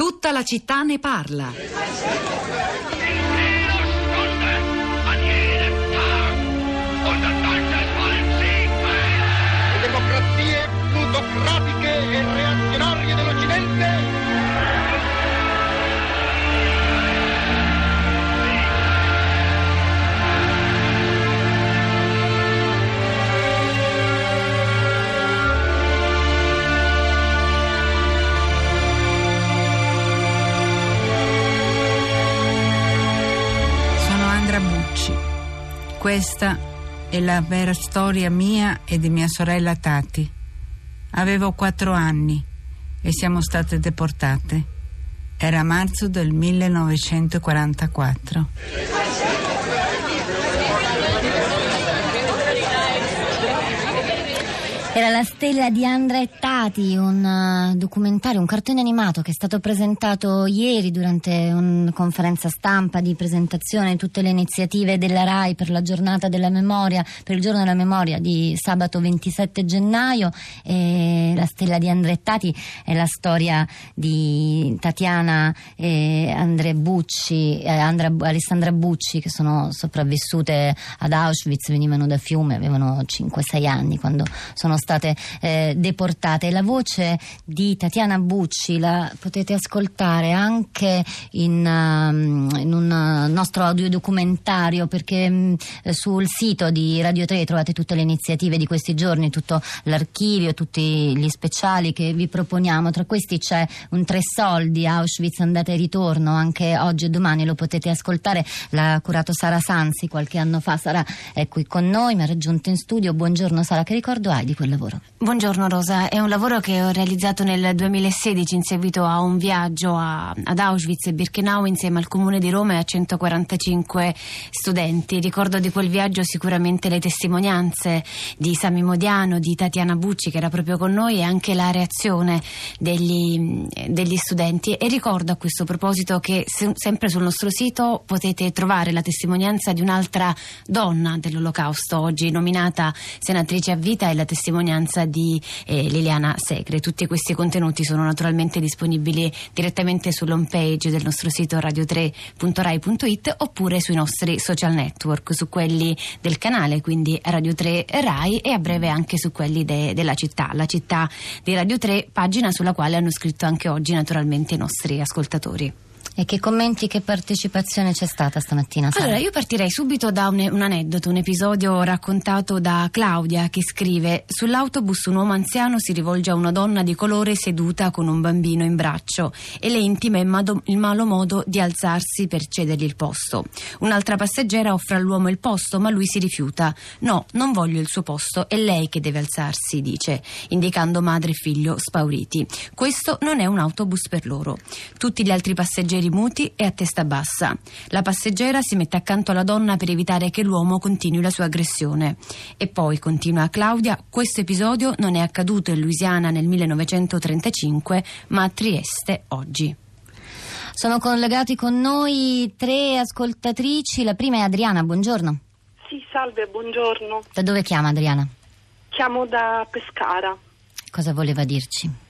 Tutta la città ne parla. Le democrazie plutocratiche e Questa è la vera storia mia e di mia sorella Tati. Avevo quattro anni e siamo state deportate. Era marzo del 1944. Era la stella di Andra e Tati, un uh, documentario, un cartone animato che è stato presentato ieri durante una conferenza stampa di presentazione di tutte le iniziative della RAI per la giornata della memoria, per il giorno della memoria di sabato 27 gennaio. E la stella di Andra e Tati è la storia di Tatiana e Andrea Bucci, eh, Andra- Alessandra Bucci che sono sopravvissute ad Auschwitz, venivano da Fiume, avevano 5-6 anni quando sono state eh, deportate. La voce di Tatiana Bucci la potete ascoltare anche in, um, in un uh, nostro audiodocumentario perché mh, sul sito di Radio 3 trovate tutte le iniziative di questi giorni, tutto l'archivio, tutti gli speciali che vi proponiamo. Tra questi c'è un tre soldi Auschwitz andata e ritorno, anche oggi e domani lo potete ascoltare. L'ha curato Sara Sansi qualche anno fa. Sara è qui con noi, mi ha raggiunto in studio. Buongiorno Sara, che ricordo hai di quel lavoro? Buongiorno Rosa, è un lavoro che ho realizzato nel 2016 in seguito a un viaggio a- ad Auschwitz e Birkenau insieme al Comune di Roma e a 145 studenti. Ricordo di quel viaggio sicuramente le testimonianze di Sami Modiano, di Tatiana Bucci che era proprio con noi e anche la reazione degli, degli studenti e ricordo a questo proposito che se- sempre sul nostro sito potete trovare la testimonianza di un'altra donna dell'olocausto oggi nominata senatrice a vita e la testimonianza di eh, Liliana Segre. Tutti questi contenuti sono naturalmente disponibili direttamente sull'home page del nostro sito radio3.rai.it oppure sui nostri social network, su quelli del canale, quindi Radio 3 Rai e a breve anche su quelli de- della città, la città di Radio 3, pagina sulla quale hanno scritto anche oggi naturalmente i nostri ascoltatori. E che commenti, che partecipazione c'è stata stamattina? Sara? Allora, io partirei subito da un, un aneddoto, un episodio raccontato da Claudia che scrive: Sull'autobus un uomo anziano si rivolge a una donna di colore seduta con un bambino in braccio e le intima in mado- il malo modo di alzarsi per cedergli il posto. Un'altra passeggera offre all'uomo il posto, ma lui si rifiuta. No, non voglio il suo posto, è lei che deve alzarsi, dice, indicando madre e figlio spauriti. Questo non è un autobus per loro. Tutti gli altri passeggeri muti e a testa bassa. La passeggera si mette accanto alla donna per evitare che l'uomo continui la sua aggressione. E poi, continua Claudia, questo episodio non è accaduto in Louisiana nel 1935, ma a Trieste oggi. Sono collegati con noi tre ascoltatrici. La prima è Adriana, buongiorno. Sì, salve, buongiorno. Da dove chiama Adriana? Chiamo da Pescara. Cosa voleva dirci?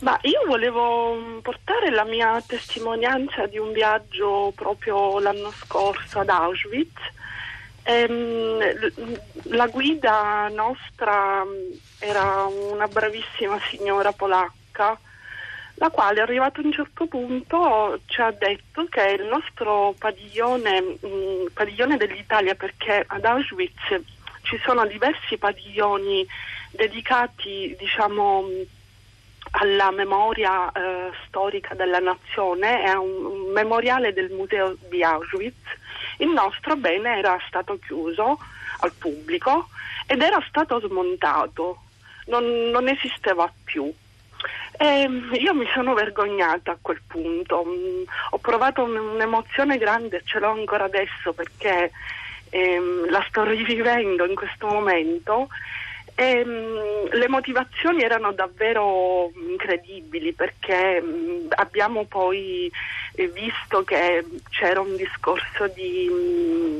Ma io volevo mm, portare la mia testimonianza di un viaggio proprio l'anno scorso ad Auschwitz. Ehm, la guida nostra mm, era una bravissima signora polacca, la quale arrivato a un certo punto ci ha detto che il nostro padiglione, mm, padiglione dell'Italia, perché ad Auschwitz ci sono diversi padiglioni dedicati, diciamo, alla memoria eh, storica della nazione, è un, un memoriale del museo di Auschwitz. Il nostro bene era stato chiuso al pubblico ed era stato smontato, non, non esisteva più. E io mi sono vergognata a quel punto, Mm, ho provato un- un'emozione grande, ce l'ho ancora adesso perché ehm, la sto rivivendo in questo momento. E, mm, le motivazioni erano davvero incredibili perché mm, abbiamo poi eh, visto che c'era un discorso di mm,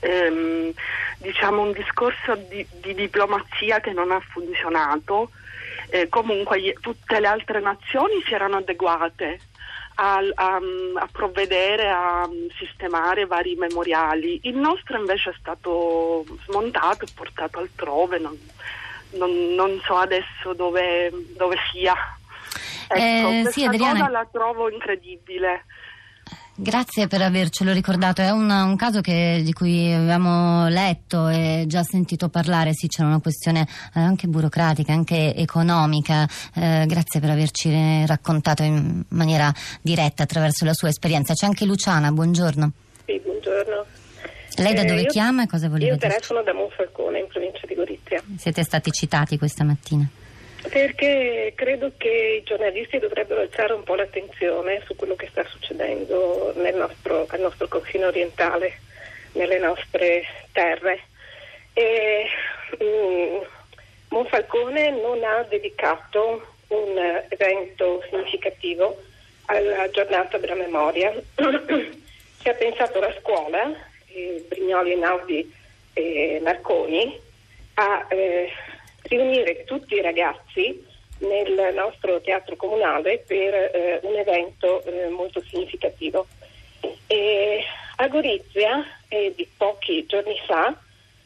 ehm, diciamo un discorso di, di diplomazia che non ha funzionato eh, comunque tutte le altre nazioni si erano adeguate a, a- a provvedere a sistemare vari memoriali. Il nostro invece è stato smontato e portato altrove, non, non- non so adesso dove, dove sia. Ecco, Eh, questa sì, Adriana. cosa la trovo incredibile. Grazie per avercelo ricordato, è un, un caso che- di cui avevamo letto e già sentito parlare, sì c'era una questione eh, anche burocratica, anche economica, Eh, grazie per averci raccontato in maniera diretta attraverso la sua esperienza. C'è anche Luciana, buongiorno. Sì, buongiorno. Lei da Eh, dove io- chiama e cosa voleva Io dire? telefono da Monfalcone in provincia di Gorizia Siete stati citati questa mattina. Perché credo che i giornalisti dovrebbero alzare un po' l'attenzione su quello che sta succedendo nostro, al nostro confine orientale, nelle nostre terre. E, mm, Monfalcone non ha dedicato un evento significativo alla giornata della memoria. si è pensato la scuola, eh, Brignoli, Naudi e Marconi, a eh, riunire tutti i ragazzi nel nostro teatro comunale per eh, un evento eh, molto significativo. E a Gorizia, eh, di pochi giorni fa,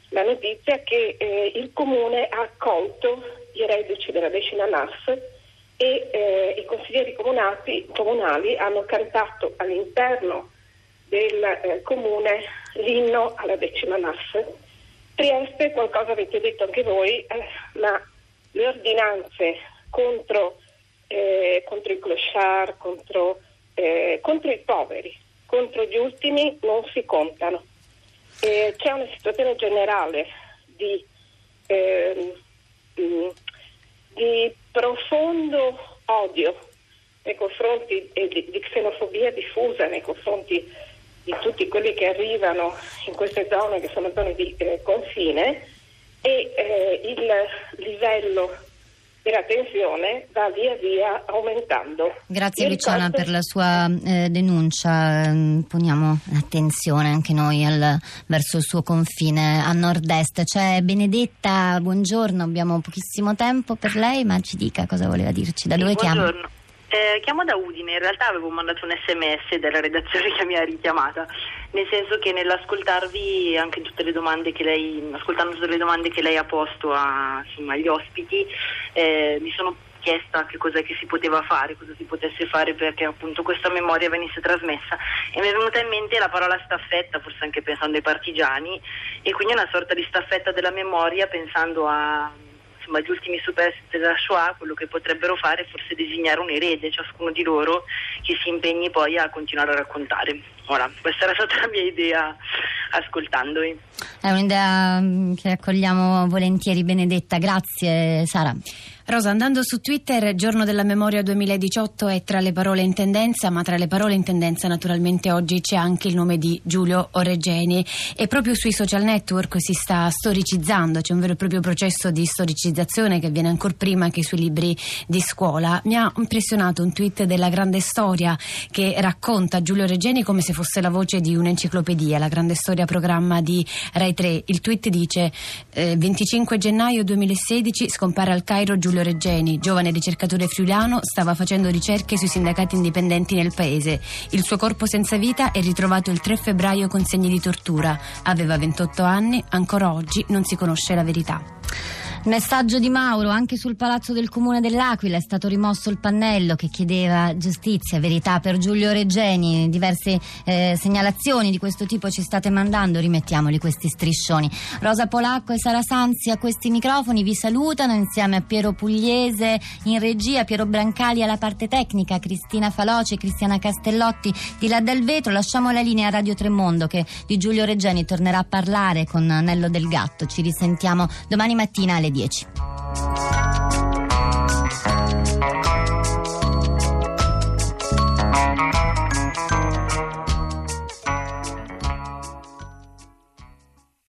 la notizia che eh, il comune ha accolto i reduci della decima NAS e eh, i consiglieri comunali, comunali hanno cantato all'interno del eh, comune l'inno alla decima NAS. Trieste, qualcosa avete detto anche voi, eh, ma le ordinanze contro, eh, contro i clochard, contro, eh, contro i poveri, contro gli ultimi non si contano. Eh, c'è una situazione generale di, ehm, mm, di profondo odio nei confronti e di, di xenofobia diffusa nei confronti di tutti quelli che arrivano in queste zone che sono zone di eh, confine e eh, il livello della tensione va via via aumentando. Grazie Io Luciana per la sua eh, denuncia, Mm, poniamo attenzione anche noi al- verso il suo confine a nord-est. C'è Benedetta, buongiorno, abbiamo pochissimo tempo per lei, ma ci dica cosa voleva dirci, da Sì, dove chiama? Eh, chiamo da Udine, in realtà avevo mandato un sms della redazione che mi ha richiamata, nel senso che nell'ascoltarvi anche tutte le domande che lei, ascoltando tutte le domande che lei ha posto a- insomma, agli ospiti, eh, mi sono chiesta che cos'è che si poteva fare, cosa si potesse fare perché appunto questa memoria venisse trasmessa. E mi è venuta in mente la parola staffetta, forse anche pensando ai partigiani e quindi una sorta di staffetta della memoria pensando a insomma, gli ultimi superstiti della Shoah, quello che potrebbero fare è forse designare un erede, ciascuno di loro, che si impegni poi a continuare a raccontare. Ora, questa era stata la mia idea ascoltandovi. È un'idea mm, che accogliamo volentieri, Benedetta. Grazie Sara. Rosa, andando su Twitter, giorno della memoria 2018 è tra le parole in tendenza, ma tra le parole in tendenza naturalmente oggi c'è anche il nome di Giulio Orregeni e proprio sui social network si sta storicizzando, c'è un vero e proprio processo di storicizzazione che avviene ancora prima che sui libri di scuola. Mi ha impressionato un tweet della grande storia che racconta Giulio Regeni come se fosse la voce di un'enciclopedia, la grande storia programma di Rai 3. Il tweet dice eh, 25 gennaio 2016 scompare al Cairo Giulio Regeni, giovane ricercatore friulano, stava facendo ricerche sui sindacati indipendenti nel paese. Il suo corpo senza vita è ritrovato il 3 febbraio con segni di tortura. Aveva 28 anni, ancora oggi non si conosce la verità. Messaggio di Mauro, anche sul palazzo del comune dell'Aquila è stato rimosso il pannello che chiedeva giustizia, verità per Giulio Reggeni. Diverse eh, segnalazioni di questo tipo ci state mandando, rimettiamoli questi striscioni. Rosa Polacco e Sara Sanzi a questi microfoni vi salutano insieme a Piero Pugliese in regia, Piero Brancali alla parte tecnica, Cristina Faloci, Cristiana Castellotti di là dal vetro. Lasciamo la linea a Radio Tremondo che di Giulio Reggeni tornerà a parlare con Nello del Gatto. Ci risentiamo domani mattina alle 10.